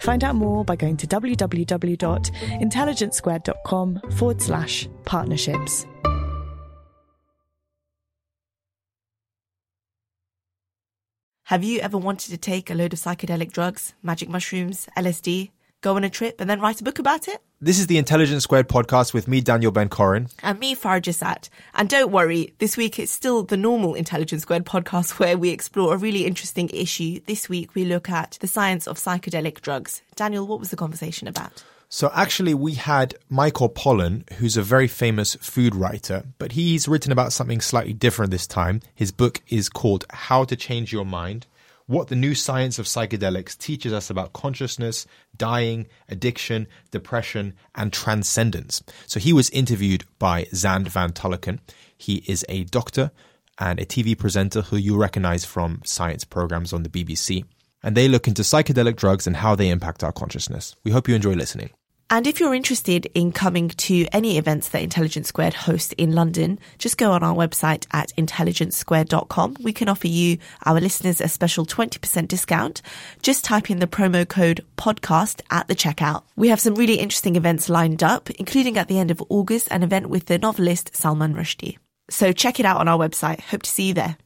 Find out more by going to www.intelligencesquared.com forward slash partnerships. Have you ever wanted to take a load of psychedelic drugs, magic mushrooms, LSD, go on a trip, and then write a book about it? This is the Intelligence Squared podcast with me, Daniel Ben Corin. And me, Farah Jasat. And don't worry, this week it's still the normal Intelligence Squared podcast where we explore a really interesting issue. This week we look at the science of psychedelic drugs. Daniel, what was the conversation about? So actually, we had Michael Pollan, who's a very famous food writer, but he's written about something slightly different this time. His book is called How to Change Your Mind what the new science of psychedelics teaches us about consciousness, dying, addiction, depression, and transcendence. So he was interviewed by Xand van Tulleken. He is a doctor and a TV presenter who you recognize from science programs on the BBC. And they look into psychedelic drugs and how they impact our consciousness. We hope you enjoy listening. And if you're interested in coming to any events that Intelligence Squared hosts in London, just go on our website at intelligencesquared.com. We can offer you, our listeners, a special 20% discount. Just type in the promo code podcast at the checkout. We have some really interesting events lined up, including at the end of August, an event with the novelist Salman Rushdie. So check it out on our website. Hope to see you there.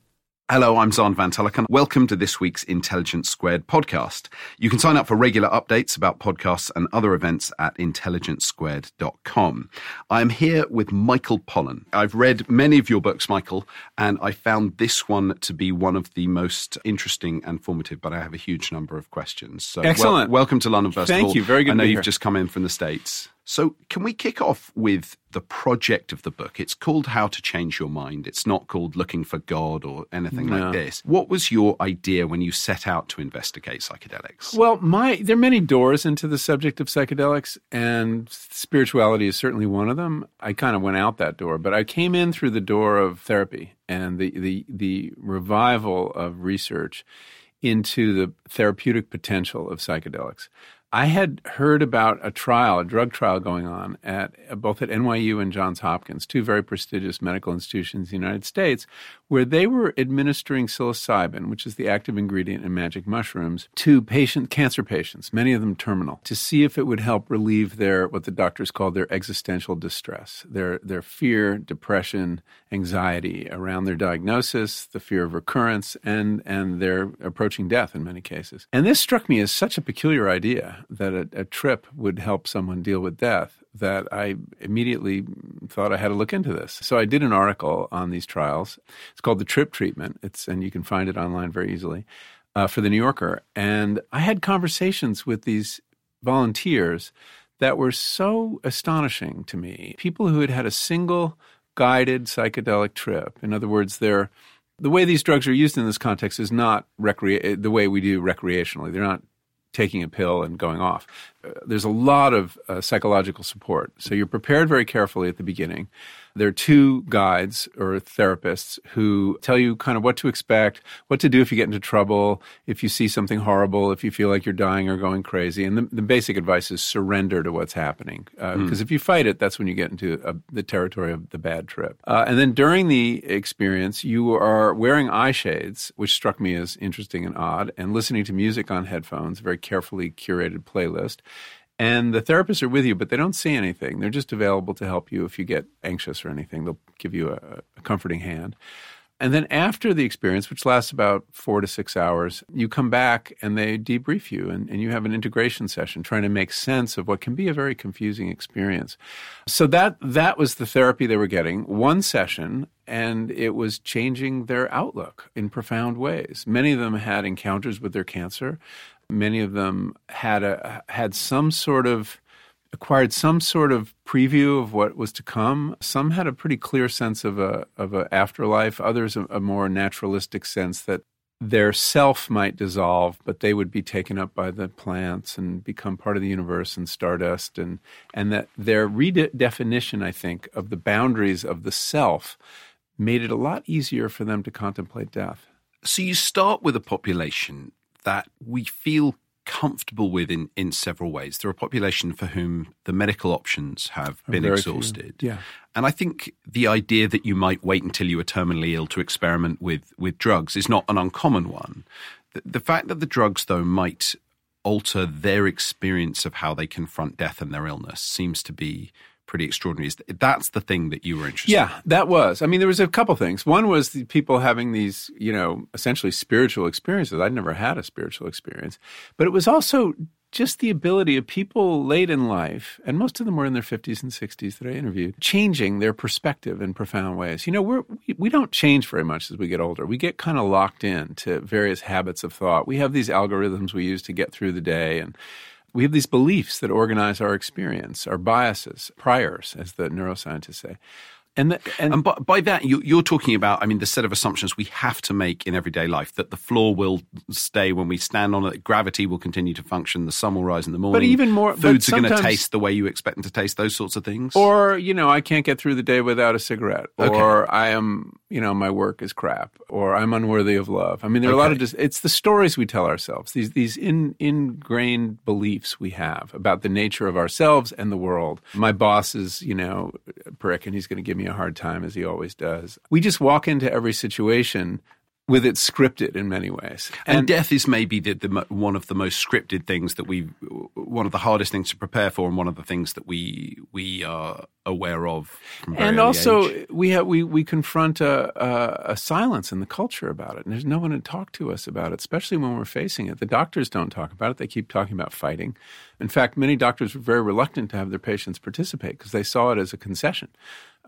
Hello, I'm Xand van Tulleken. Welcome to this week's Intelligence Squared podcast. You can sign up for regular updates about podcasts and other events at intelligencesquared.com. I'm here with Michael Pollan. I've read many of your books, Michael, and I found this one to be one of the most interesting and formative, but I have a huge number of questions. So Excellent. Wel- welcome to London first Thank you. Very good I know you've here. just come in from the States. So, can we kick off with the project of the book? It's called How to Change Your Mind. It's not called Looking for God or anything no. like this. What was your idea when you set out to investigate psychedelics? Well, my there are many doors into the subject of psychedelics, and spirituality is certainly one of them. I kind of went out that door, but I came in through the door of therapy and the the, the revival of research into the therapeutic potential of psychedelics. I had heard about a trial, a drug trial going on at both at NYU and Johns Hopkins, two very prestigious medical institutions in the United States, where they were administering psilocybin, which is the active ingredient in magic mushrooms, to patient cancer patients, many of them terminal, to see if it would help relieve their what the doctors call their existential distress, their their fear, depression, anxiety around their diagnosis, the fear of recurrence, and and their approaching death in many cases. And this struck me as such a peculiar idea that a, a, trip would help someone deal with death that I immediately thought I had to look into this. So I did an article on these trials. It's called the Trip Treatment. It's and you can find it online very easily uh, for the New Yorker. And I had conversations with these volunteers that were so astonishing to me. People who had had a single guided psychedelic trip. In other words, they're the way these drugs are used in this context is not recre- the way we do recreationally. They're not taking a pill and going off. Uh, there's a lot of uh, psychological support. So you're prepared very carefully at the beginning. There are two guides or therapists who tell you kind of what to expect, what to do if you get into trouble, if you see something horrible, if you feel like you're dying or going crazy. And the, the basic advice is surrender to what's happening. Uh, mm. Because if you fight it, that's when you get into a, the territory of the bad trip. Uh, and then during the experience, you are wearing eye shades, which struck me as interesting and odd, and listening to music on headphones, a very carefully curated playlist. And the therapists are with you, but they don't say anything. They're just available to help you if you get anxious or anything. They'll give you a, a comforting hand. And then after the experience, which lasts about four to six hours, you come back and they debrief you and, and you have an integration session trying to make sense of what can be a very confusing experience. So that that was the therapy they were getting. One session and it was changing their outlook in profound ways. Many of them had encounters with their cancer. Many of them had a had some sort of acquired some sort of preview of what was to come. Some had a pretty clear sense of a of a afterlife. Others a, a more naturalistic sense that their self might dissolve, but they would be taken up by the plants and become part of the universe and stardust, and and that their redefinition, I think, of the boundaries of the self made it a lot easier for them to contemplate death. So you start with a population that we feel comfortable with in, in several ways. They're a population for whom the medical options have been exhausted. Few. Yeah. And I think the idea that you might wait until you are terminally ill to experiment with, with drugs is not an uncommon one. The, the fact that the drugs, though, might alter their experience of how they confront death and their illness seems to be pretty extraordinary. That's the thing that you were interested yeah, in. that was. I mean, there was a couple things. One was the people having these, you know, essentially spiritual experiences. I'd never had a spiritual experience. But it was also just the ability of people late in life, and most of them were in their 50s and 60s that I interviewed, changing their perspective in profound ways. You know, we're, we don't change very much as we get older. We get kind of locked in to various habits of thought. We have these algorithms we use to get through the day and we have these beliefs that organize our experience, our biases, priors, as the neuroscientists say. And, the, and, and by, by, that, you, are talking about, I mean, the set of assumptions we have to make in everyday life that the floor will stay when we stand on it, gravity will continue to function, the sun will rise in the morning. But even more, foods are going to taste the way you expect them to taste, those sorts of things. Or, you know, I can't get through the day without a cigarette. Okay. Or I am, you know, my work is crap. Or I'm unworthy of love. I mean, there are okay. a lot of, dis- it's the stories we tell ourselves, these, these in, ingrained beliefs we have about the nature of ourselves and the world. My boss is, you know, prick and he's going to give me a hard time as he always does. We just walk into every situation with it scripted in many ways. And, and death is maybe the, the, one of the most scripted things that we, one of the hardest things to prepare for, and one of the things that we we are aware of. and also, age. we have we we confront a, a, a, silence in the culture about it, and there's no one to talk to us about it, especially when we're facing it. The doctors don't talk about it; they keep talking about fighting. In fact, many doctors were very reluctant to have their patients participate because they saw it as a concession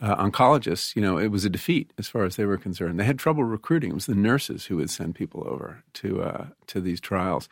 uh, oncologists, you know, it was a defeat as far as they were concerned. They had trouble recruiting. It was the nurses who would send people over to uh, to these trials.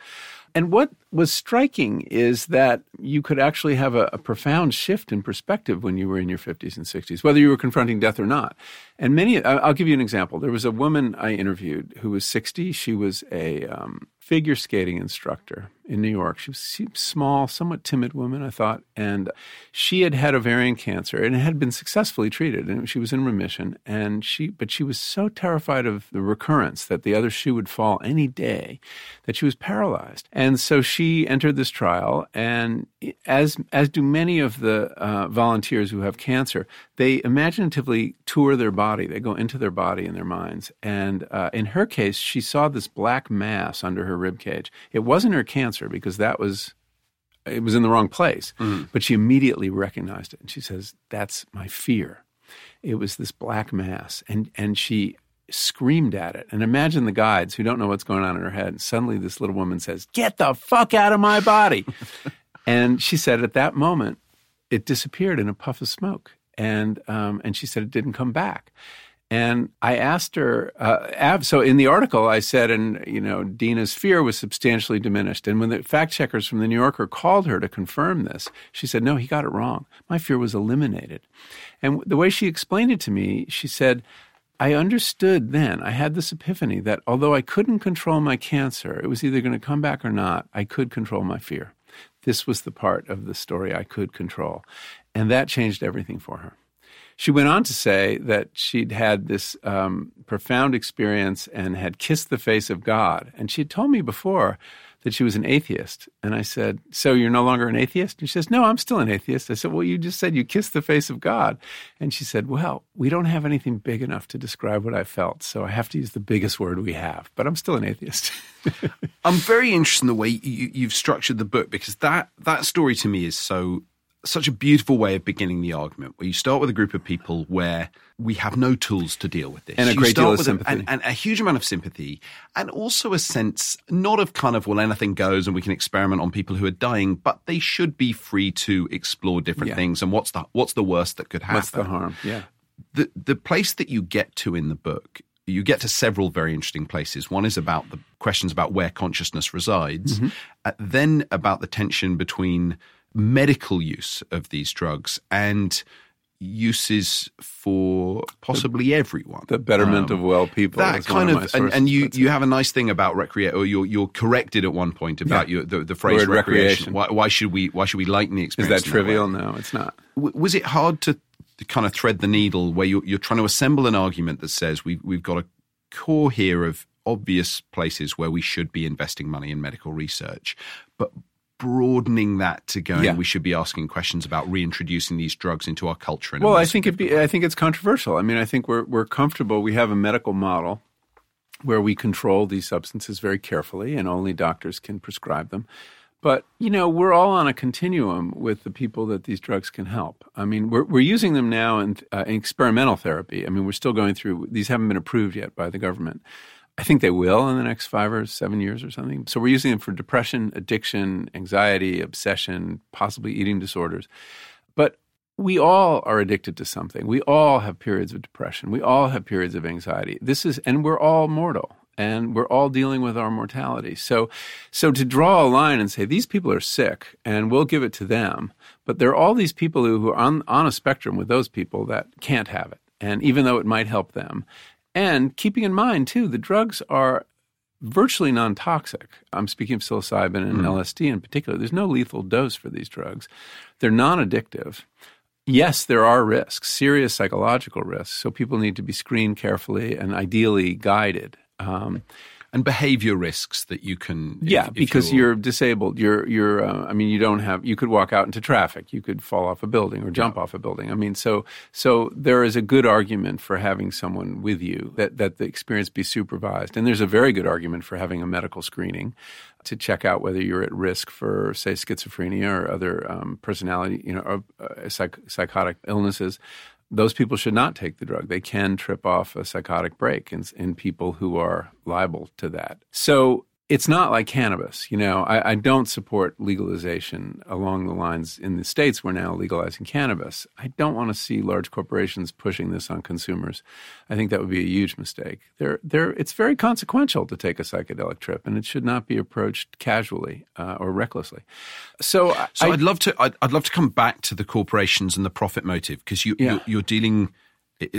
And what was striking is that you could actually have a, a, profound shift in perspective when you were in your 50s and 60s, whether you were confronting death or not. And many, I'll give you an example. There was a woman I interviewed who was 60. She was a um, figure skating instructor in New York. She was a small, somewhat timid woman, I thought, and she had had ovarian cancer and it had been successfully treated, and she was in remission. And she, but she was so terrified of the recurrence that the other shoe would fall any day that she was paralyzed. And so she entered this trial, and as as do many of the uh, volunteers who have cancer, they imaginatively tour their body. They go into their body and their minds. And uh, in her case, she saw this black mass under her rib cage. It wasn't her cancer because that was it was in the wrong place. Mm. But she immediately recognized it, and she says, "That's my fear." It was this black mass, and and she screamed at it. And imagine the guides who don't know what's going on in her head. And suddenly, this little woman says, "Get the fuck out of my body!" and she said, at that moment, it disappeared in a puff of smoke and um, and she said it didn't come back. And I asked her, uh, so in the article I said, and you know, Dinah's fear was substantially diminished. And when the fact checkers from the New Yorker called her to confirm this, she said, no, he got it wrong. My fear was eliminated. And the way she explained it to me, she said, I understood then, I had this epiphany that although I couldn't control my cancer, it was either going to come back or not, I could control my fear. This was the part of the story I could control. And that changed everything for her. She went on to say that she'd had this um, profound experience and had kissed the face of God. And she had told me before that she was an atheist. And I said, So you're no longer an atheist? And she says, No, I'm still an atheist. I said, Well, you just said you kissed the face of God. And she said, Well, we don't have anything big enough to describe what I felt. So I have to use the biggest word we have. But I'm still an atheist. I'm very interested in the way you, you've structured the book because that, that story to me is so such a beautiful way of beginning the argument where you start with a group of people where we have no tools to deal with this. And a You great deal of sympathy. A, and, and a huge amount of sympathy, and also a sense not of kind of, well, anything goes and we can experiment on people who are dying, but they should be free to explore different Yeah. things and what's the, what's the worst that could happen. What's the harm? Yeah. the the place that you get to in the book you get to several very interesting places one is about the questions about where consciousness resides uh, then about the tension between medical use of these drugs and uses for possibly everyone The betterment Um, of well people. that kind my of, and, and you That's you have a nice thing about recreate or you're you're corrected at one point about Yeah. your the, the phrase recreation. recreation. Why, why should we why should we lighten the experience? Is that trivial? No, it's not. W- was it hard to, to kind of thread the needle where you're, you're trying to assemble an argument that says we've, we've got a core here of obvious places where we should be investing money in medical research, but broadening that to going, Yeah. we should be asking questions about reintroducing these drugs into our culture. Well, I think it be, I think it's controversial. I mean, I think we're we're comfortable. We have a medical model where we control these substances very carefully, and only doctors can prescribe them. But you know, we're all on a continuum with the people that these drugs can help. I mean, we're we're using them now in, uh, in experimental therapy. I mean, we're still going through; these haven't been approved yet by the government. I think they will in the next five or seven years or something. So we're using them for depression, addiction, anxiety, obsession, possibly eating disorders. But we all are addicted to something. We all have periods of depression. We all have periods of anxiety. This is, and we're all mortal, and we're all dealing with our mortality. So, so to draw a line and say these people are sick, and we'll give it to them, but there are all these people who, who are on, on a spectrum with those people that can't have it, and even though it might help them, and keeping in mind too, the drugs are virtually non-toxic. I'm speaking of psilocybin and LSD in particular. There's no lethal dose for these drugs. They're non-addictive. Yes, there are risks, serious psychological risks. So people need to be screened carefully and ideally guided. Um, and behavior risks that you can. if- yeah, because you're, you're, disabled. You're you're. Uh, I mean, you don't have. You could walk out into traffic. You could fall off a building or jump off a building. I mean, so so there is a good argument for having someone with you that that the experience be supervised, and there's a very good argument for having a medical screening to check out whether you're at risk for, say, schizophrenia or other um, personality, you know, or, uh, psych- psychotic illnesses. Those people should not take the drug. They can trip off a psychotic break in, in people who are liable to that. So it's not like cannabis. You know, I, I don't support legalization along the lines in the states we're now legalizing cannabis. I don't want to see large corporations pushing this on consumers. I think that would be a huge mistake. They're, they're, it's very consequential to take a psychedelic trip, and it should not be approached casually uh, or recklessly. So, So I, I'd love to. I'd, I'd love to come back to the corporations and the profit motive because you Yeah. you're, you're dealing.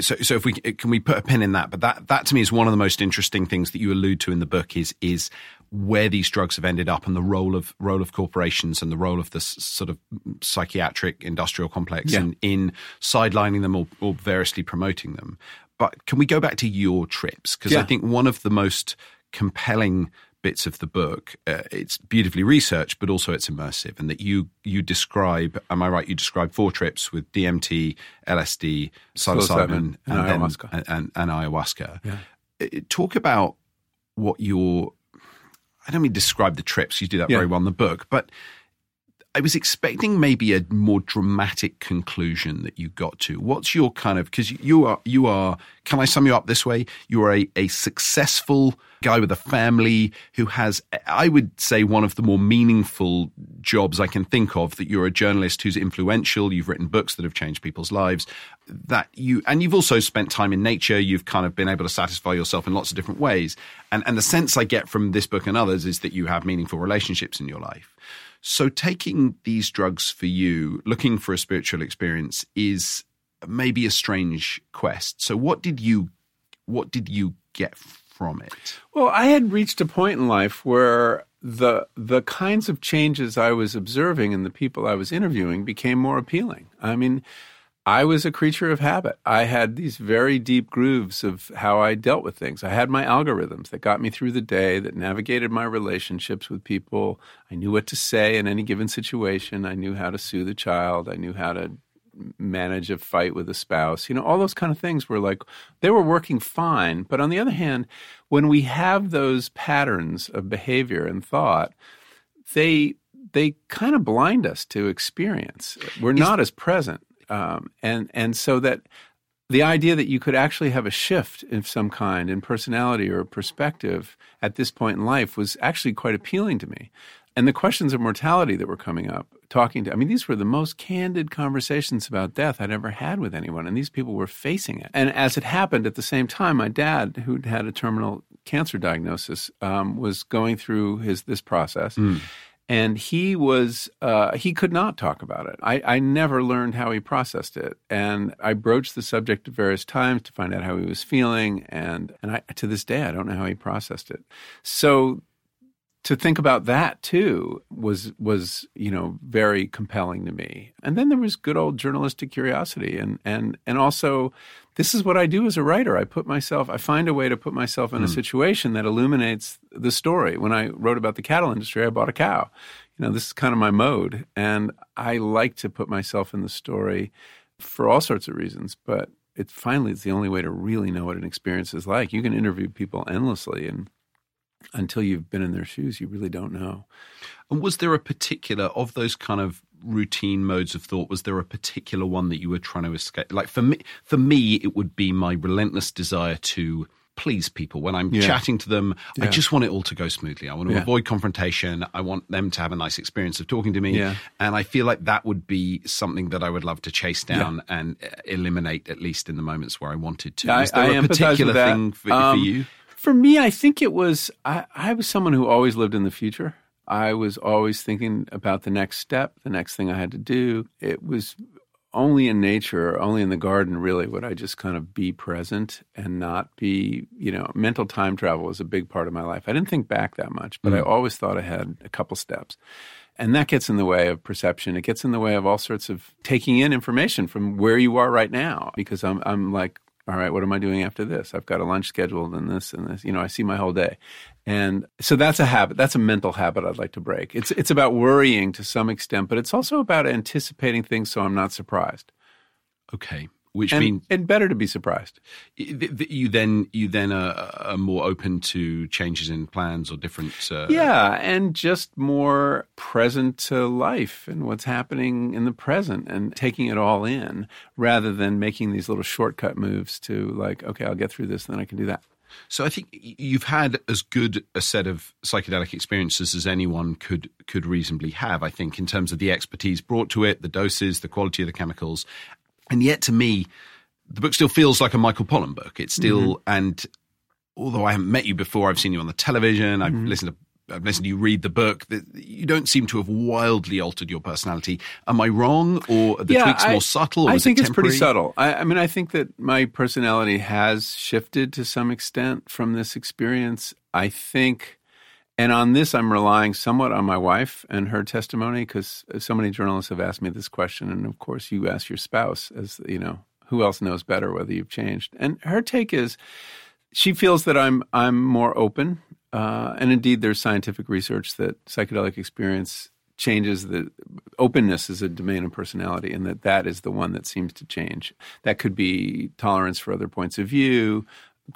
So, so if we can we put a pin in that, but that that to me is one of the most interesting things that you allude to in the book is is where these drugs have ended up and the role of role of corporations and the role of this sort of psychiatric industrial complex Yeah. in, in sidelining them or, or variously promoting them. But can we go back to your trips because I think one of the most compelling bits of the book. Uh, it's beautifully researched, but also it's immersive, and that you you describe. Am I right? You describe four trips with DMT, LSD, psilocybin, and then- ayahuasca. and, and, and ayahuasca. Yeah. Talk about what your. I don't mean describe the trips. You do that Yeah. very well in the book, but I was expecting maybe a more dramatic conclusion that you got to. What's your kind of because you are you are can I sum you up this way? You are a, a successful guy with a family who has I would say one of the more meaningful jobs I can think of that you're a journalist who's influential, you've written books that have changed people's lives, that you and you've also spent time in nature, you've kind of been able to satisfy yourself in lots of different ways. And and the sense I get from this book and others is that you have meaningful relationships in your life. So taking these drugs for you, looking for a spiritual experience is maybe a strange quest. So what did you what did you get from it? Well, I had reached a point in life where the the kinds of changes I was observing in the people I was interviewing became more appealing. I mean, I was a creature of habit. I had these very deep grooves of how I dealt with things. I had my algorithms that got me through the day, that navigated my relationships with people. I knew what to say in any given situation. I knew how to soothe a child. I knew how to manage a fight with a spouse. You know, all those kind of things were like they were working fine. But on the other hand, when we have those patterns of behavior and thought, they they kind of blind us to experience. We're Is- not as present, um, and and so that the idea that you could actually have a shift of some kind in personality or perspective at this point in life was actually quite appealing to me. And the questions of mortality that were coming up, talking to, I mean, these were the most candid conversations about death I'd ever had with anyone. And these people were facing it. And as it happened at the same time, my dad, who'd had a terminal cancer diagnosis, um, was going through his this process. And he was, uh, he could not talk about it. I, I never learned how he processed it. And I broached the subject at various times to find out how he was feeling. And, and I, to this day, I don't know how he processed it. So to think about that too was was you know very compelling to me and then there was good old journalistic curiosity and and and also this is what I do as a writer. I put myself I find a way to put myself in a hmm. situation that illuminates the story. When I wrote about the cattle industry I bought a cow. You know this is kind of my mode. And I like to put myself in the story for all sorts of reasons but it finally is the only way to really know what an experience is like. You can interview people endlessly and until you've been in their shoes, you really don't know. And was there a particular of those kind of routine modes of thought? Was there a particular one that you were trying to escape? Like for me, for me, it would be my relentless desire to please people when I'm Yeah. chatting to them. I just want it all to go smoothly. I want to Yeah. avoid confrontation. I want them to have a nice experience of talking to me. Yeah. And I feel like that would be something that I would love to chase down and uh, eliminate at least in the moments where I wanted to. I- Is there I a empathize particular thing for, Um, for you? For me, I think it was I, I was someone who always lived in the future. I was always thinking about the next step, the next thing I had to do. It was only in nature, only in the garden, really, would I just kind of be present and not be, you know, mental time travel was a big part of my life. I didn't think back that much, but I mm. always thought I had a couple steps. And that gets in the way of perception. It gets in the way of all sorts of taking in information from where you are right now. Because I'm, I'm like, all right, what am I doing after this? I've got a lunch scheduled and this and this. You know, I see my whole day. And so that's a habit. That's a mental habit I'd like to break. It's, it's about worrying to some extent, but it's also about anticipating things so I'm not surprised. Okay. Which And, means and better to be surprised. you then you then are, are more open to changes in plans or different. Uh, Yeah, and just more present to life and what's happening in the present and taking it all in rather than making these little shortcut moves to like, okay, I'll get through this, then I can do that. So I think you've had as good a set of psychedelic experiences as anyone could could reasonably have. I think in terms of the expertise brought to it, the doses, the quality of the chemicals, and yet to me, the book still feels like a Michael Pollan book. It's still mm-hmm. and although I haven't met you before, I've seen you on the television. I've mm-hmm. listened to. I've listened to you read the book. That you don't seem to have wildly altered your personality. Am I wrong, or are the tweaks I, more subtle? Or I think it it's pretty subtle. I, I mean, I think that my personality has shifted to some extent from this experience. I think, and on this, I'm relying somewhat on my wife and her testimony because so many journalists have asked me this question, and of course, you ask your spouse, as you know, who else knows better whether you've changed? And her take is, she feels that I'm I'm more open, uh, and indeed, there's scientific research that psychedelic experience changes the openness is a domain of personality, and that that is the one that seems to change. That could be tolerance for other points of view.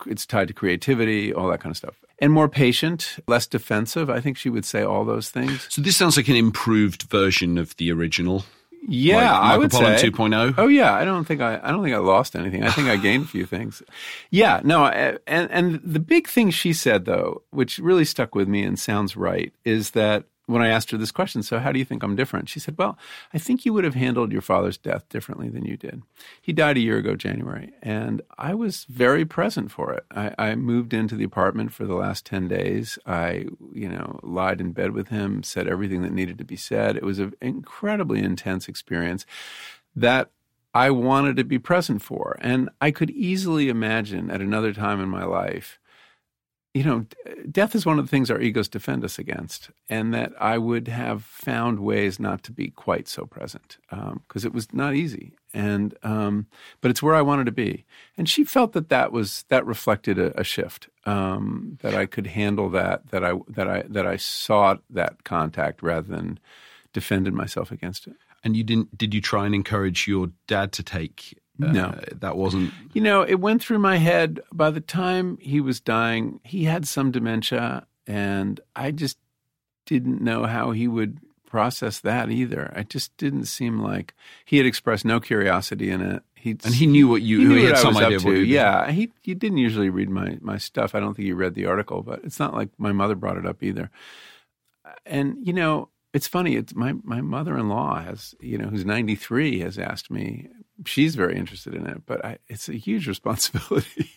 It's tied to creativity, all that kind of stuff, and more patient, less defensive. I think she would say all those things. So this sounds like an improved version of the original. Yeah, Like I would say 2.0? Oh yeah, I don't think I I don't think I lost anything. I think I gained a few things. Yeah, no, I- and and the big thing she said though, which really stuck with me and sounds right, is that when I asked her this question, so how do you think I'm different? She said, "Well, I think you would have handled your father's death differently than you did. He died a year ago, January, and I was very present for it. I, I moved into the apartment for the last ten days. I, you know, lied in bed with him, said everything that needed to be said. It was an incredibly intense experience that I wanted to be present for. And I could easily imagine at another time in my life, you know, death is one of the things our egos defend us against, and that I would have found ways not to be quite so present because it was not easy. And um, but it's where I wanted to be, and she felt that that was that reflected a, a shift um, that I could handle that that I that I that I sought that contact rather than defended myself against it. And you didn't? Did you try and encourage your dad to take? Uh, No. that wasn't. You know, it went through my head by the time he was dying, he had some dementia, and I just didn't know how he would process that either. It just didn't seem like he had expressed no curiosity in it. He And he knew what you. he knew he what had I some was idea up to. you were doing. Yeah, he he didn't usually read my my stuff. I don't think he read the article, but it's not like my mother brought it up either. And you know, it's funny. It's my my mother in law has you know who's ninety three has asked me. She's very interested in it, but I, it's a huge responsibility.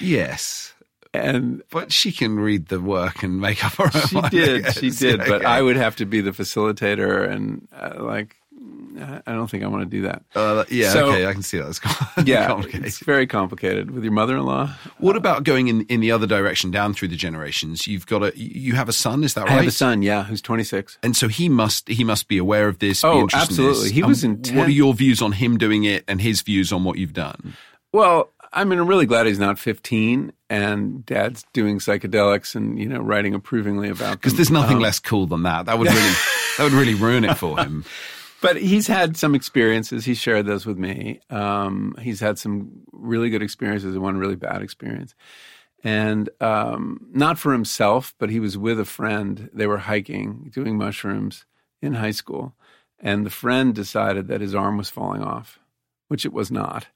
Yes. and But she can read the work and make up her own she mind, did, she did. But I would have to be the facilitator, and uh, like, I I don't think I want to do that. Uh, yeah, So- okay, I can see that. It's Yeah, complicated. it's very complicated with your mother-in-law. What about going in, in the other direction, down through the generations? You've got a you have a son, is that I right? have a son, yeah, who's 26. And so he must he must be aware of this. be Oh, in absolutely. He And was What intent- are your views on him doing it, and his views on what you've done? Well, I mean, I'm really glad he's not 15 and dad's doing psychedelics and, you know, writing approvingly about Because there's nothing Um, less cool than that. That would really that would really ruin it for him. But he's had some experiences. He shared those with me. Um, he's had some really good experiences and one really bad experience. And um, not for himself, but he was with a friend. They were hiking, doing mushrooms in high school. And the friend decided that his arm was falling off, which it was not.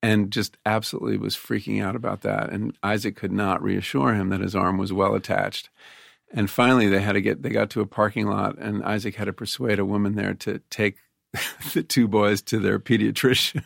And just absolutely was freaking out about that. And Isaac could not reassure him that his arm was well attached. And finally, they had to get they got to a parking lot, and Isaac had to persuade a woman there to take the two boys to their pediatrician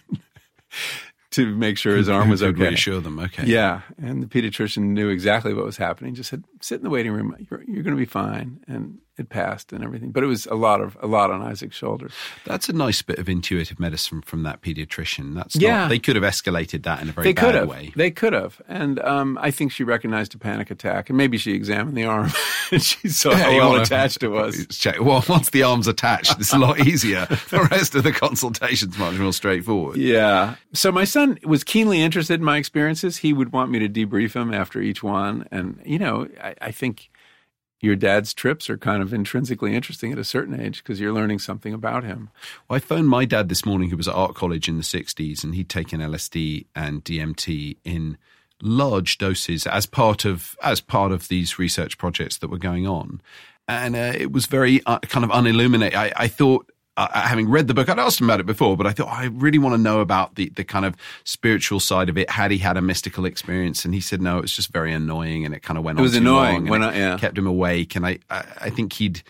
to make sure his arm was okay. Reassure them. Okay. Yeah, and the pediatrician knew exactly what was happening. Just said, "Sit in the waiting room. You're, you're going to be fine." And it passed and everything. But it was a lot of a lot on Isaac's shoulders. That's a nice bit of intuitive medicine from that pediatrician. That's Yeah. not, they could have escalated that in a very they bad could have. way. They could have. And um, I think she recognized a panic attack, and maybe she examined the arm and she saw how you well wanna- attached it was. Check. Well, once the arm's attached, it's a lot easier. the rest of the consultation's much more straightforward. Yeah. So my son was keenly interested in my experiences. He would want me to debrief him after each one. And, you know, I, I think your dad's trips are kind of intrinsically interesting at a certain age because you're learning something about him. Well, I phoned my dad this morning, who was at art college in the 60s, and he'd taken LSD and DMT in large doses as part of as part of these research projects that were going on, and uh, it was very uh, kind of unilluminated. I, I thought. Uh, having read the book, I'd asked him about it before, but I thought I really want to know about the the kind of spiritual side of it. Had he had a mystical experience? And he said no, it was just very annoying, and it kind of went on. It was too annoying long, and when it I- yeah. kept him awake. And I, I, I think he'd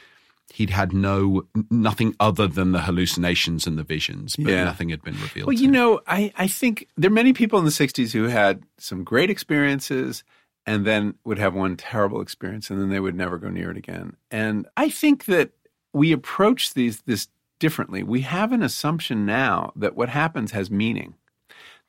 he'd had no nothing other than the hallucinations and the visions, but Yeah. nothing had been revealed. Well, you know, I, I think there are many people in the 60s who had some great experiences and then would have one terrible experience and then they would never go near it again. And I think that we approach these this differently. We have an assumption now that what happens has meaning.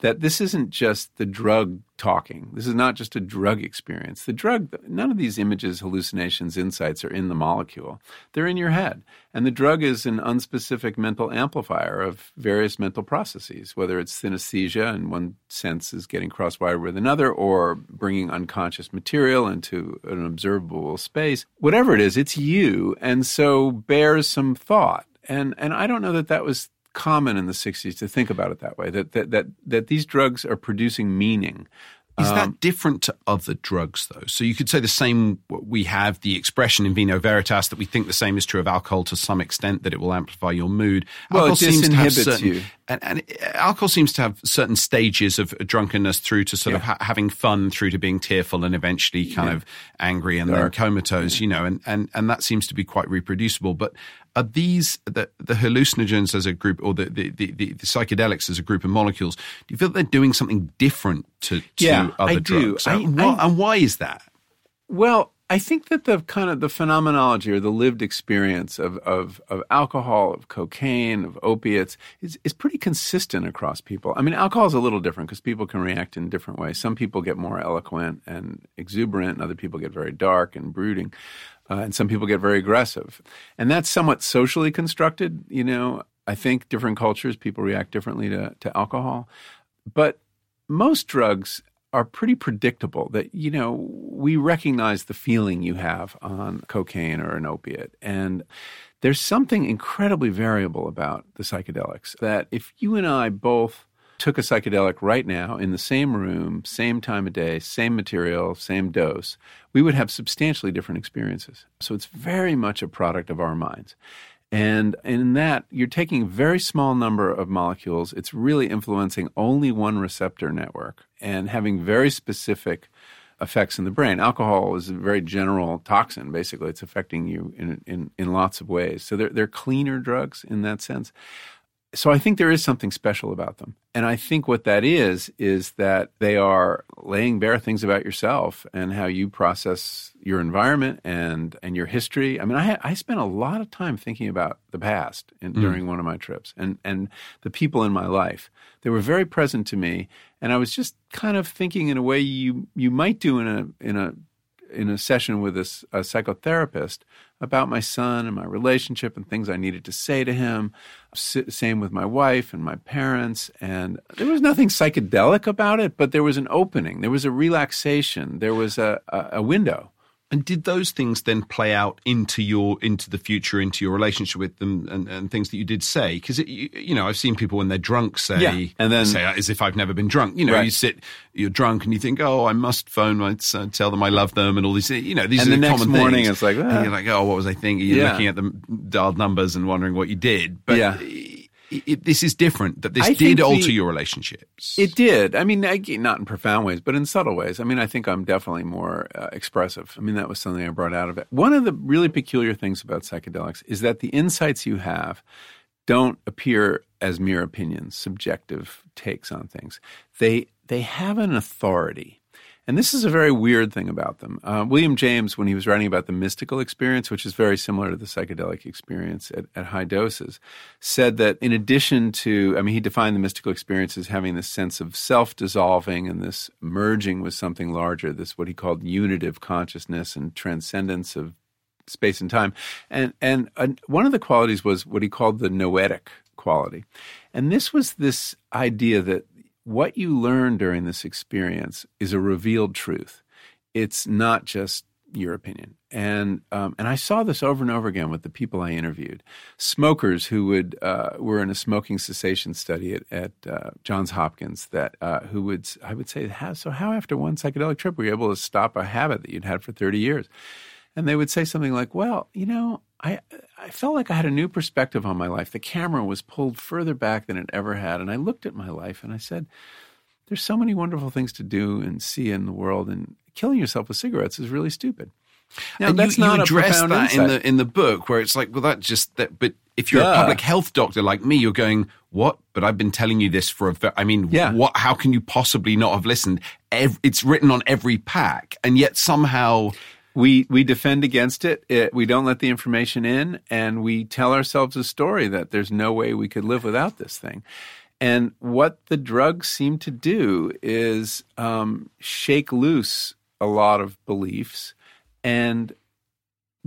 That this isn't just the drug talking. This is not just a drug experience. The drug, none of these images, hallucinations, insights are in the molecule. They're in your head. And the drug is an unspecific mental amplifier of various mental processes, whether it's synesthesia and one sense is getting cross-wired with another, or bringing unconscious material into an observable space. Whatever it is, it's you. And so bears some thought. And, and I don't know that that was common in the 60s to think about it that way that that that, that these drugs are producing meaning Is Um, that different to other drugs, though? So you could say the same. We have the expression in vino veritas that we think the same is true of alcohol to some extent that it will amplify your mood. Well, it alcohol seems to have certain, you. and, and alcohol seems to have certain stages of drunkenness through to sort of ha- having fun, through to being tearful, and eventually kind Yeah. of angry and Dark. then comatose. You know, and, and and that seems to be quite reproducible. But are these the the hallucinogens as a group, or the the, the, the, psychedelics as a group of molecules? Do you feel they're doing something different to, to Yeah, other I do. drugs? I- and, why, I- and why is that? Well, I think that the kind of the phenomenology or the lived experience of, of, of alcohol, of cocaine, of opiates is, is pretty consistent across people. I mean, alcohol is a little different because people can react in different ways. Some people get more eloquent and exuberant, and other people get very dark and brooding, uh, and some people get very aggressive. And that's somewhat socially constructed. You know, I think different cultures, people react differently to, to alcohol. But most drugs are pretty predictable that you know we recognize the feeling you have on cocaine or an opiate and there's something incredibly variable about the psychedelics that if you and I both took a psychedelic right now in the same room, same time of day, same material, same dose, we would have substantially different experiences. So it's very much a product of our minds. And in that, you're taking a very small number of molecules. It's really influencing only one receptor network and having very specific effects in the brain. Alcohol is a very general toxin, basically. It's affecting you in, in, in lots of ways. So they're, they're cleaner drugs in that sense so I think there is something special about them. And I think what that is, is that they are laying bare things about yourself and how you process your environment and, and your history. I mean, I, I spent a lot of time thinking about the past in, mm. during one of my trips and, and the people in my life. They were very present to me. And I was just kind of thinking in a way you, you might do in a, in a in a session with a, a, psychotherapist about my son and my relationship and things I needed to say to him. S- same with my wife and my parents. And there was nothing psychedelic about it, but there was an opening, there was a relaxation, there was a, a, a window. And did those things then play out into your into the future, into your relationship with them, and, and things that you did say? Because you, you, know, I've seen people when they're drunk say, yeah. and then say as if I've never been drunk. You know, right. you sit, you're drunk, and you think, oh, I must phone, my, uh, tell them I love them, and all these. You know, these and are the next morning, things. it's like, ah. you're like, oh, what was I thinking? You're yeah. looking at the dialed numbers and wondering what you did, but. Yeah it, this is different. That this I did alter the, your relationships. It did. I mean, not in profound ways, but in subtle ways. I mean, I think I'm definitely more uh, expressive. I mean, that was something I brought out of it. One of the really peculiar things about psychedelics is that the insights you have don't appear as mere opinions, subjective takes on things. They they have an authority and this is a very weird thing about them. Uh, William James, when he was writing about the mystical experience, which is very similar to the psychedelic experience at, at high doses, said that in addition to, I mean, he defined the mystical experience as having this sense of self dissolving and this merging with something larger, this what he called unitive consciousness and transcendence of space and time. And, and uh, one of the qualities was what he called the noetic quality. And this was this idea that what you learn during this experience is a revealed truth. It's not just your opinion. And um, and I saw this over and over again with the people I interviewed, smokers who would uh, were in a smoking cessation study at, at uh, Johns Hopkins that uh, who would I would say how so how after one psychedelic trip were you able to stop a habit that you'd had for thirty years, and they would say something like, well you know I I felt like I had a new perspective on my life. The camera was pulled further back than it ever had, and I looked at my life and I said, "There's so many wonderful things to do and see in the world, and killing yourself with cigarettes is really stupid." Now, and that's you, not you address that insight. in the in the book where it's like, well, that just that. But if you're yeah. a public health doctor like me, you're going, what? But I've been telling you this for a. I mean, yeah. what? How can you possibly not have listened? it's written on every pack, and yet somehow we we defend against it. it. We don't let the information in, and we tell ourselves a story that there's no way we could live without this thing. And what the drugs seem to do is um, shake loose a lot of beliefs and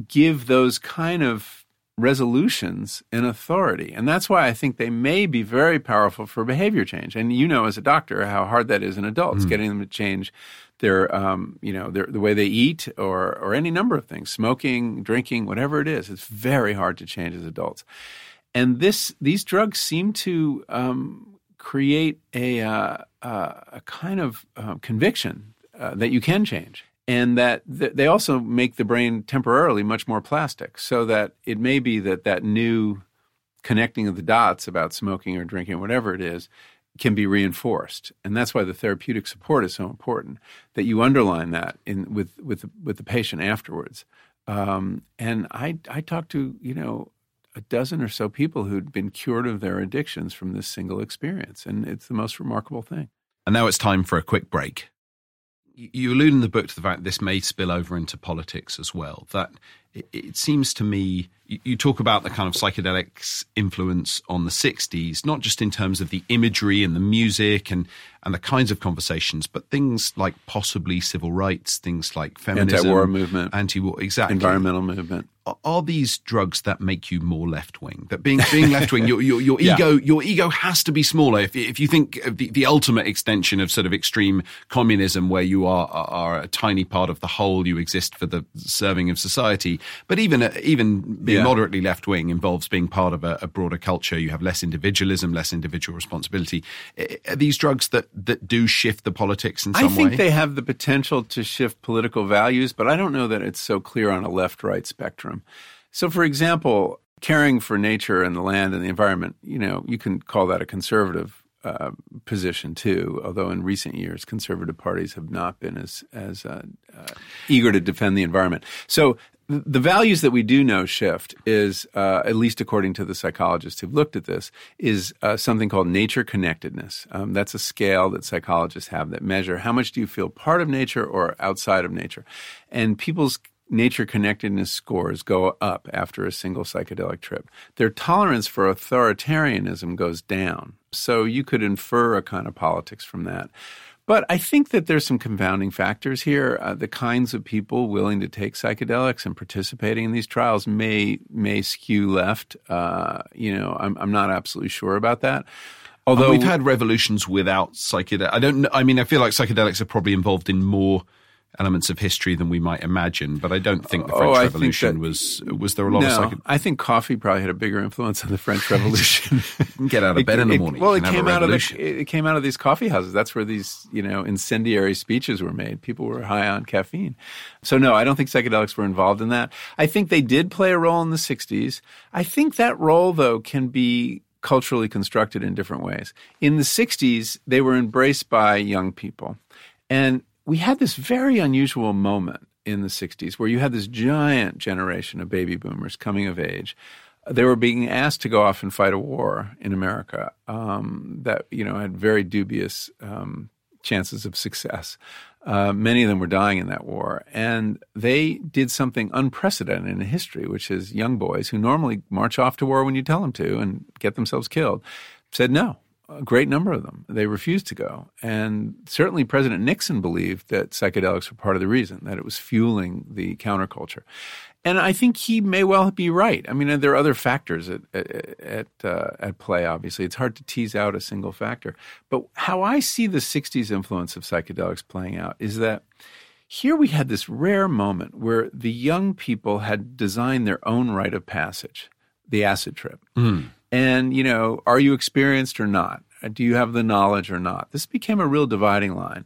give those kind of resolutions an authority. And that's why I think they may be very powerful for behavior change. And you know, as a doctor, how hard that is in adults, mm. getting them to change their um, you know their, the way they eat or or any number of things, smoking, drinking, whatever it is. It's very hard to change as adults, and this these drugs seem to um, create a uh, uh, a kind of uh, conviction uh, that you can change. And that th- they also make the brain temporarily much more plastic, so that it may be that that new connecting of the dots about smoking or drinking, whatever it is, can be reinforced, and that's why the therapeutic support is so important. That you underline that in with with with the patient afterwards. Um, and I I talked to you know a dozen or so people who'd been cured of their addictions from this single experience, and it's the most remarkable thing. And now it's time for a quick break. You allude in the book to the fact this may spill over into politics as well. That it, it seems to me you talk about the kind of psychedelics influence on the 60s, not just in terms of the imagery and the music and, and the kinds of conversations, but things like possibly civil rights, things like feminism, anti-war movement, anti-war, exactly, environmental movement. Are, are these drugs that make you more left wing? That being being left wing, your your, your yeah. ego your ego has to be smaller. If if you think of the, the ultimate extension of sort of extreme communism, where you are, are are a tiny part of the whole, you exist for the serving of society But even uh, even being Yeah. moderately left wing involves being part of a, a broader culture. You have less individualism, less individual responsibility. Are these drugs that that do shift the politics in some way? I think way? they have the potential to shift political values, but I don't know that it's so clear on a left right spectrum. So, for example, caring for nature and the land and the environment, you know, you can call that a conservative uh, position too. Although in recent years, conservative parties have not been as as uh, uh, eager to defend the environment. So. Th- The values that we do know shift is, uh, at least according to the psychologists who've looked at this, is uh, something called nature connectedness. Um, that's a scale that psychologists have that measure how much do you feel part of nature or outside of nature. And people's nature connectedness scores go up after a single psychedelic trip. Their tolerance for authoritarianism goes down. So you could infer a kind of politics from that. But I think that there's some confounding factors here. Uh, the kinds of people willing to take psychedelics and participating in these trials may may skew left. Uh, you know, I'm, I'm not absolutely sure about that. Although Although we've had revolutions without psychedelics. I don't. I mean, I feel like psychedelics are probably involved in more elements of history than we might imagine. But I don't think the Oh, French think Revolution that- was. Was there a lot no, of psychedelics? I think coffee probably had a bigger influence on the French Revolution. Get out of bed in the It- morning. Well, it came out of the, it came out of these coffee houses. That's where these you know incendiary speeches were made. People were high on caffeine. So no, I don't think psychedelics were involved in that. I think they did play a role in the '60s. I think that role though can be culturally constructed in different ways. In the '60s, they were embraced by young people, and we had this very unusual moment in the 60s where you had this giant generation of baby boomers coming of age. They were being asked to go off and fight a war in America um, that you know had very dubious um, chances of success. Uh, many of them were dying in that war, and they did something unprecedented in history, which is young boys who normally march off to war when you tell them to and get themselves killed, said no a great number of them. They refused to go. And certainly President Nixon believed that psychedelics were part of the reason, that it was fueling the counterculture. And I think he may well be right. I mean, there are other factors at at uh, at play. Obviously, it's hard to tease out a single factor. But how I see the '60s influence of psychedelics playing out is that here we had this rare moment where the young people had designed their own rite of passage, the acid trip. And, you know, are you experienced or not? Uh, Do you have the knowledge or not? This became a real dividing line.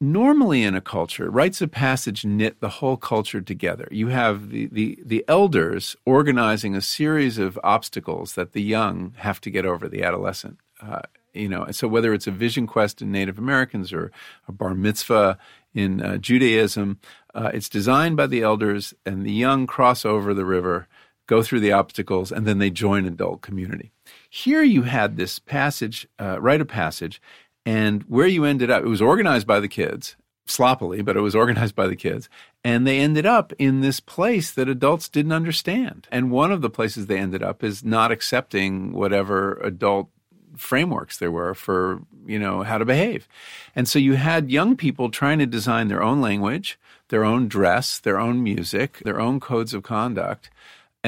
Normally in a culture, rites of passage knit the whole culture together. You have the, the, the elders organizing a series of obstacles that the young have to get over, the adolescent. Uh, you know, so whether it's a vision quest in Native Americans or a bar mitzvah in uh, Judaism, uh, it's designed by the elders, and the young cross over the river go through the obstacles, and then they join adult community. Here you had this passage, uh, of passage, and where you ended up, it was organized by the kids, sloppily, but it was organized by the kids. And they ended up in this place that adults didn't understand. And one of the places they ended up is not accepting whatever adult frameworks there were for you know how to behave and so you had young people trying to design their own language their own dress their own music their own codes of conduct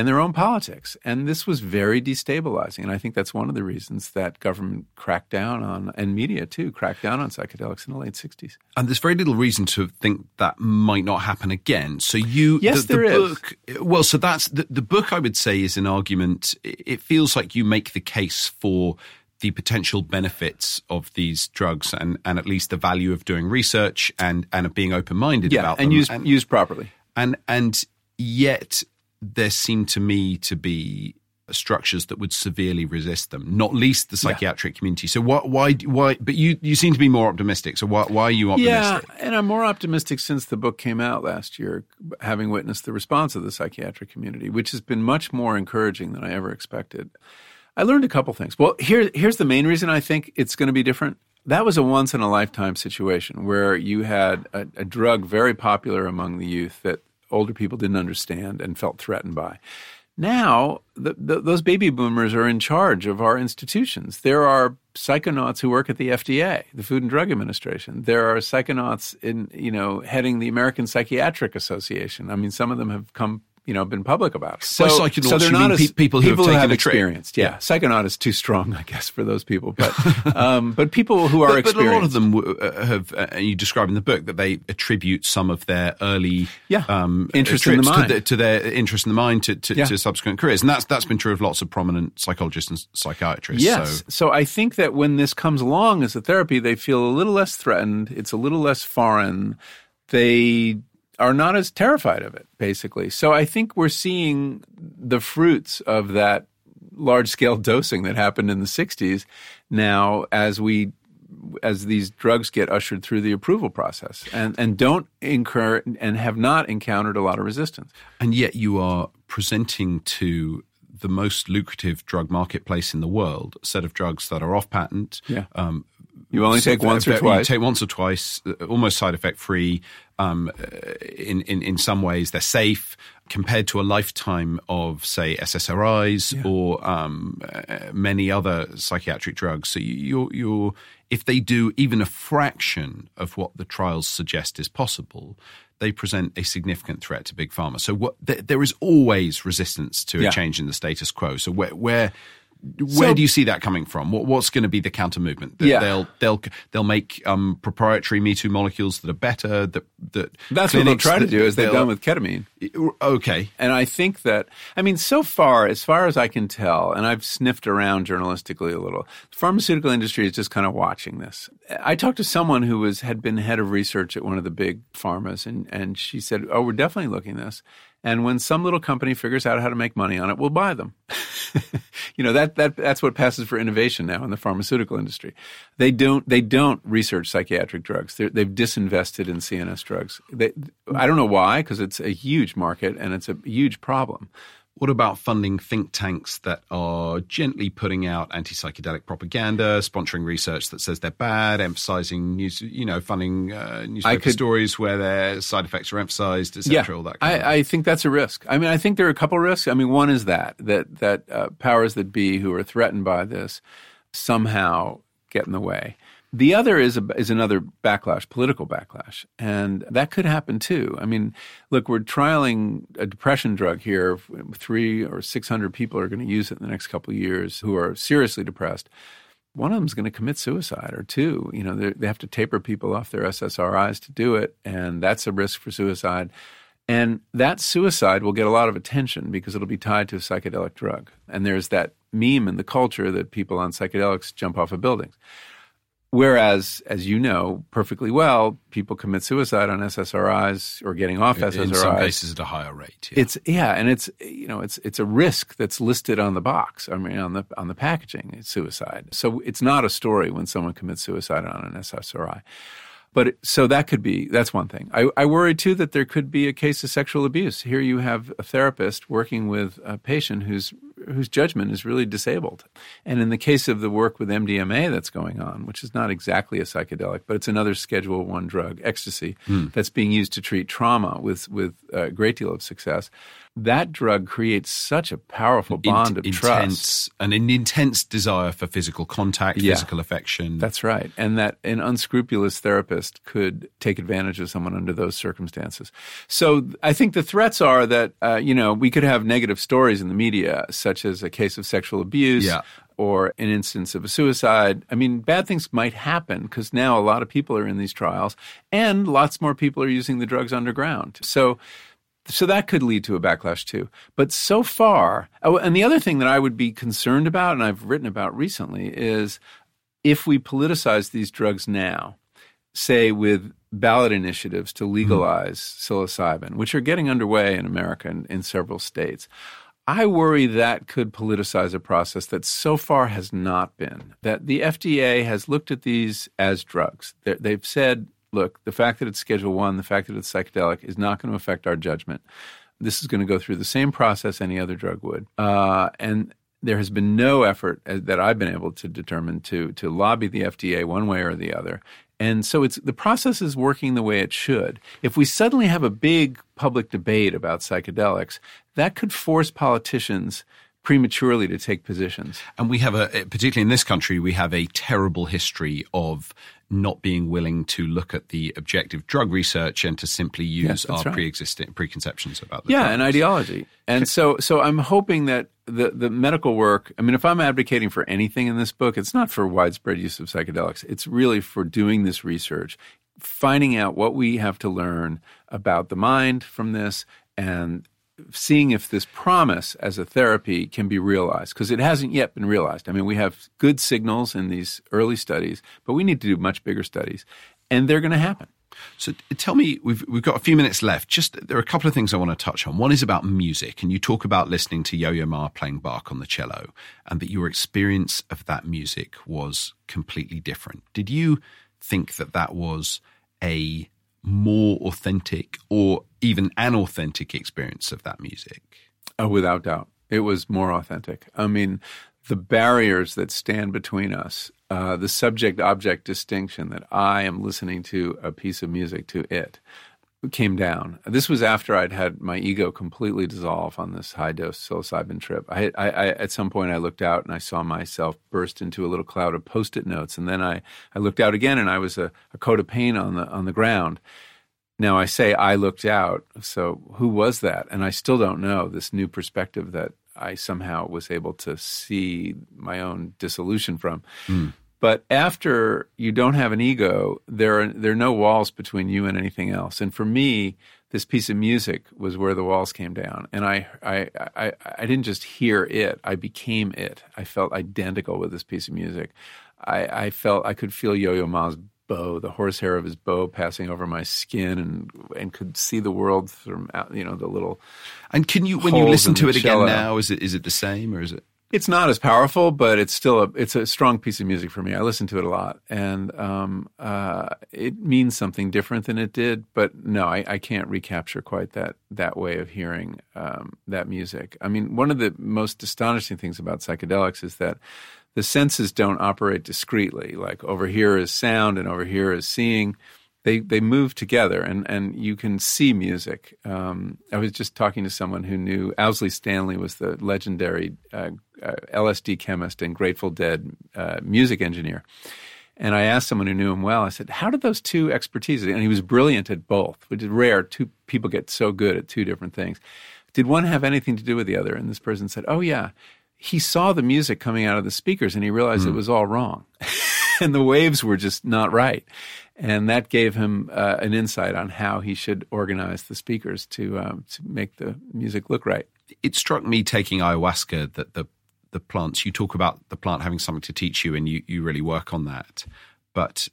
and their own politics and this was very destabilizing and i think that's one of the reasons that government cracked down on and media too cracked down on psychedelics in the late 60s And there's very little reason to think that might not happen again. So you, Yes, the, the there is. book, well, so that's the, the book. I would say is an argument. It feels like you make the case for the potential benefits of these drugs and, and at least the value of doing research and, and of being open minded yeah about and them. used used properly and and yet there seem to me to be structures that would severely resist them, not least the psychiatric community. So why, why, why? But you, you seem to be more optimistic. So why, why are you optimistic? Yeah, and I'm more optimistic since the book came out last year, having witnessed the response of the psychiatric community, which has been much more encouraging than I ever expected. I learned a couple things. Well, here, here's the main reason I think it's going to be different. That was a once in a lifetime situation where you had a, a drug very popular among the youth that older people didn't understand and felt threatened by. Now, the, the, those baby boomers are in charge of our institutions. There are psychonauts who work at the FDA, the Food and Drug Administration. There are psychonauts in, you know, heading the American Psychiatric Association. I mean, some of them have come, you know been public about it. So, so they're not as, people who people have, who have experienced. Yeah. yeah. psychonaut is too strong, I guess, for those people. But um, but people who are but, but, a lot of them uh, have, uh, you describe in the book that they attribute some of their early yeah. um, interest in the mind to, the, to, their interest in the mind to, to, yeah. to, subsequent careers, and that's that's been true of lots of prominent psychologists and psychiatrists. Yes, so. so I think that when this comes along as a therapy, they feel a little less threatened. It's a little less foreign. They are not as terrified of it, basically. So I think we're seeing the fruits of that large scale dosing that happened in the 60s now as we as these drugs get ushered through the approval process and, and don't incur and have not encountered a lot of resistance. And yet you are presenting to the most lucrative drug marketplace in the world, a set of drugs that are off patent, yeah. Um, you only take once or twice. You take once or twice, uh, almost side effect free. Um, in, in in some ways, they're safe compared to a lifetime of, say, SSRIs yeah. or um, uh, many other psychiatric drugs. So you're you're if they do even a fraction of what the trials suggest is possible, they present a significant threat to big pharma. So what, th- there is always resistance to a yeah. change in the status quo. So where, where where so, do you see that coming from? What, what's going to be the counter movement? That yeah. they'll they'll they'll make um, proprietary Me Too molecules that are better. That that that's what they'll try to do, as they've done with ketamine. Okay, and I think that I mean, so far, as far as I can tell, and I've sniffed around journalistically a little, the pharmaceutical industry is just kind of watching this. I talked to someone who was had been head of research at one of the big pharmas, and and she said, "Oh, we're definitely looking at this." And when some little company figures out how to make money on it, we'll buy them. you know that that that's what passes for innovation now in the pharmaceutical industry. They don't they don't research psychiatric drugs. they have disinvested in CNS drugs. They, I don't know why, because it's a huge market and it's a huge problem. What about funding think tanks that are gently putting out anti psychedelic propaganda, sponsoring research that says they're bad, emphasizing news, you know, funding uh, newspaper could, stories where their side effects are emphasized, etc. Yeah, all that. I, I, think that's a risk. I mean, I think there are a couple risks. I mean, one is that that that uh, powers that be who are threatened by this somehow get in the way. The other is a, is another backlash, political backlash, and that could happen too. I mean, look, we're trialing a depression drug here. Three or six hundred people are going to use it in the next couple of years who are seriously depressed. One of them is going to commit suicide, or two. You know, they have to taper people off their SSRIs to do it, and that's a risk for suicide. And that suicide will get a lot of attention because it'll be tied to a psychedelic drug. And there's that meme in the culture that people on psychedelics jump off of buildings. Whereas, as you know perfectly well, people commit suicide on SSRIs or getting off SSRIs. In some cases, at a higher rate. Yeah. It's yeah, and it's you know it's it's a risk that's listed on the box. I mean, on the on the packaging, it's suicide. So it's not a story when someone commits suicide on an SSRI. But so that could be that's one thing. I, I worry too that there could be a case of sexual abuse. Here you have a therapist working with a patient whose whose judgment is really disabled. And in the case of the work with MDMA that's going on, which is not exactly a psychedelic, but it's another Schedule One drug, ecstasy, mm. that's being used to treat trauma with with a great deal of success that drug creates such a powerful bond of intense, trust and an intense desire for physical contact, yeah, physical affection. That's right. And that an unscrupulous therapist could take advantage of someone under those circumstances. So I think the threats are that, uh, you know, we could have negative stories in the media, such as a case of sexual abuse. Yeah or an instance of a suicide. I mean, bad things might happen because now a lot of people are in these trials and lots more people are using the drugs underground. So so that could lead to a backlash too. But so far, oh, and the other thing that I would be concerned about, and I've written about recently, is if we politicize these drugs now, say with ballot initiatives to legalize mm-hmm. psilocybin, which are getting underway in America and in several states. I worry that could politicize a process that so far has not been. That the FDA has looked at these as drugs. They've said look, the fact that it's Schedule One, the fact that it's psychedelic, is not going to affect our judgment. This is going to go through the same process any other drug would, uh, and there has been no effort uh, that I've been able to determine to to lobby the FDA one way or the other. And so it's the process is working the way it should. If we suddenly have a big public debate about psychedelics, that could force politicians prematurely to take positions. And we have a, particularly in this country, we have a terrible history of not being willing to look at the objective drug research and to simply use Yes, our right. pre-existing preconceptions about the yeah, drugs. and ideology. And so, so I'm hoping that the the medical work. I mean, if I'm advocating for anything in this book, it's not for widespread use of psychedelics. It's really for doing this research, finding out what we have to learn about the mind from this, and seeing if this promise as a therapy can be realized because it hasn't yet been realized. I mean, we have good signals in these early studies, but we need to do much bigger studies, and they're going to happen. So tell me, we've we've got a few minutes left. Just there are a couple of things I want to touch on. One is about music, and you talk about listening to Yo-Yo Ma playing Bach on the cello, and that your experience of that music was completely different. Did you think that that was a more authentic, or even an authentic experience of that music? Oh, without doubt. It was more authentic. I mean, the barriers that stand between us, uh, the subject object distinction that I am listening to a piece of music to it came down. This was after I'd had my ego completely dissolve on this high dose psilocybin trip. I, I, I, at some point, I looked out and I saw myself burst into a little cloud of post it notes. And then I, I looked out again and I was a, a coat of paint on the, on the ground. Now I say I looked out. So who was that? And I still don't know this new perspective that I somehow was able to see my own dissolution from. Hmm. But after you don't have an ego, there are there are no walls between you and anything else. And for me, this piece of music was where the walls came down. And I I I, I didn't just hear it; I became it. I felt identical with this piece of music. I, I felt I could feel Yo-Yo Ma's bow, the horsehair of his bow, passing over my skin, and and could see the world from out, you know the little And can you, when you listen to it again now, is it is it the same or is it? It's not as powerful, but it's still a it's a strong piece of music for me. I listen to it a lot, and um, uh, it means something different than it did. But no, I, I can't recapture quite that that way of hearing um, that music. I mean, one of the most astonishing things about psychedelics is that the senses don't operate discreetly. Like over here is sound, and over here is seeing. They they move together, and and you can see music. Um, I was just talking to someone who knew Owsley Stanley was the legendary uh, uh, LSD chemist and Grateful Dead uh, music engineer. And I asked someone who knew him well. I said, "How did those two expertises?" And he was brilliant at both, which is rare. Two people get so good at two different things. Did one have anything to do with the other? And this person said, "Oh yeah." He saw the music coming out of the speakers, and he realized it was all wrong, and the waves were just not right. And that gave him uh, an insight on how he should organize the speakers to um, to make the music look right. it struck me taking ayahuasca that the the plants you talk about the plant having something to teach you and you you really work on that but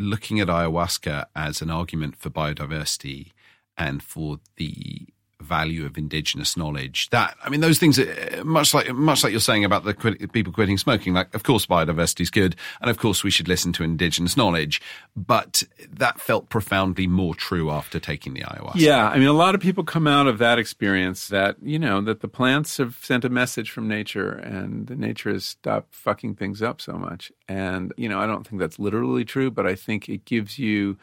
looking at ayahuasca as an argument for biodiversity and for the value of indigenous knowledge that i mean those things are much like much like you're saying about the quit, people quitting smoking like of course biodiversity is good and of course we should listen to indigenous knowledge but that felt profoundly more true after taking the ayahuasca Yeah, I mean, a lot of people come out of that experience that you know that the plants have sent a message from nature, and nature has stopped fucking things up so much. And you know, I don't think that's literally true, but I think it gives you.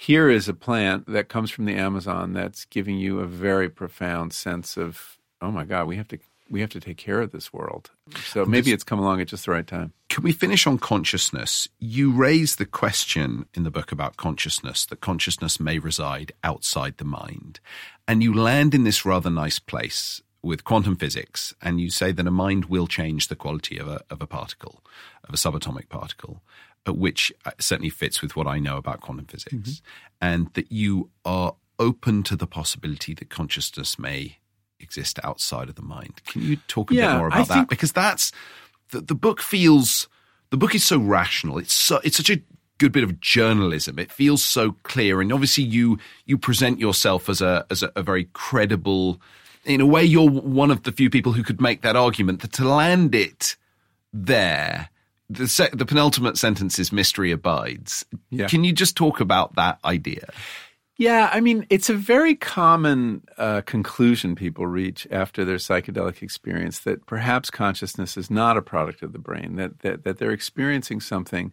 Here is a plant that comes from the Amazon that's giving you a very profound sense of, oh my God, we have to we have to take care of this world. So maybe it's come along at just the right time. Can we finish on consciousness? You raise the question in the book about consciousness that consciousness may reside outside the mind. And you land in this rather nice place with quantum physics, and you say that a mind will change the quality of a, of a particle, of a subatomic particle, which uh, certainly fits with what I know about quantum physics, and that you are open to the possibility that consciousness may exist outside of the mind. Can you talk a Yeah, bit more about that? Because that's the, the book feels the book is so rational. It's so it's such a good bit of journalism. It feels so clear, and obviously you you present yourself as a as a, a very credible. In a way, you're one of the few people who could make that argument. That to land it there, the se- the penultimate sentence is "mystery abides." Yeah. Can you just talk about that idea? Yeah, I mean, it's a very common uh, conclusion people reach after their psychedelic experience that perhaps consciousness is not a product of the brain, that, that, that they're experiencing something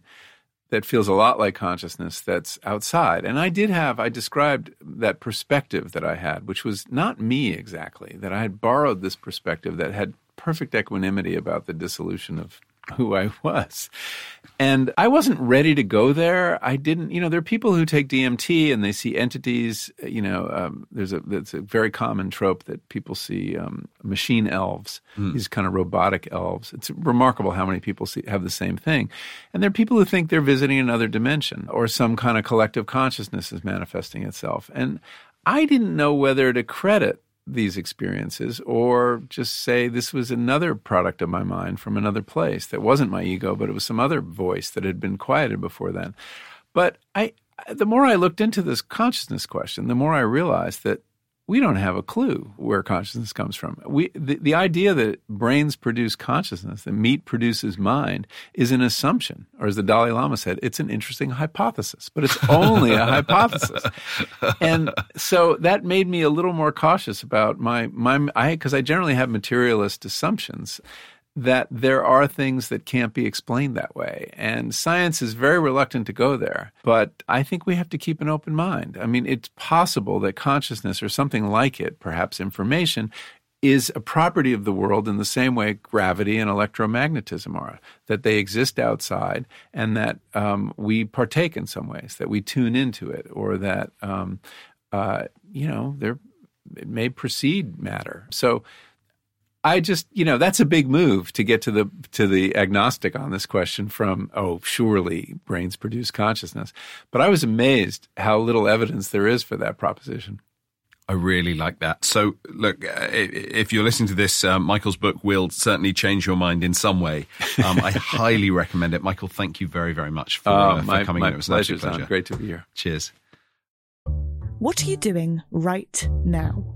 that feels a lot like consciousness that's outside. And I did have, I described that perspective that I had, which was not me exactly, that I had borrowed this perspective that had perfect equanimity about the dissolution of who I was. And I wasn't ready to go there. I didn't, you know, there are people who take DMT and they see entities, you know, um, there's a, that's a very common trope that people see um, machine elves, mm. these kind of robotic elves. It's remarkable how many people see, have the same thing. And there are people who think they're visiting another dimension or some kind of collective consciousness is manifesting itself. And I didn't know whether to credit these experiences or just say this was another product of my mind from another place that wasn't my ego but it was some other voice that had been quieted before then. But i the more i looked into this consciousness question the more i realized that we don't have a clue where consciousness comes from. We, the, the idea that brains produce consciousness, that meat produces mind, is an assumption. Or as the Dalai Lama said, it's an interesting hypothesis, but it's only a hypothesis. And so that made me a little more cautious about my, my, I, because I generally have materialist assumptions that there are things that can't be explained that way. And science is very reluctant to go there. But I think we have to keep an open mind. I mean, it's possible that consciousness or something like it, perhaps information, is a property of the world in the same way gravity and electromagnetism are, that they exist outside and that um, we partake in some ways, that we tune into it, or that, um, uh, you know, it may precede matter. So I just, you know, that's a big move to get to the to the agnostic on this question from oh, surely brains produce consciousness. But I was amazed how little evidence there is for that proposition. I really like that. So, look, uh, if you're listening to this, uh, Michael's book will certainly change your mind in some way. Um, I highly recommend it. Michael, thank you very, very much for, uh, my, for coming my in. It was pleasure, pleasure. Great to be here. Cheers. What are you doing right now?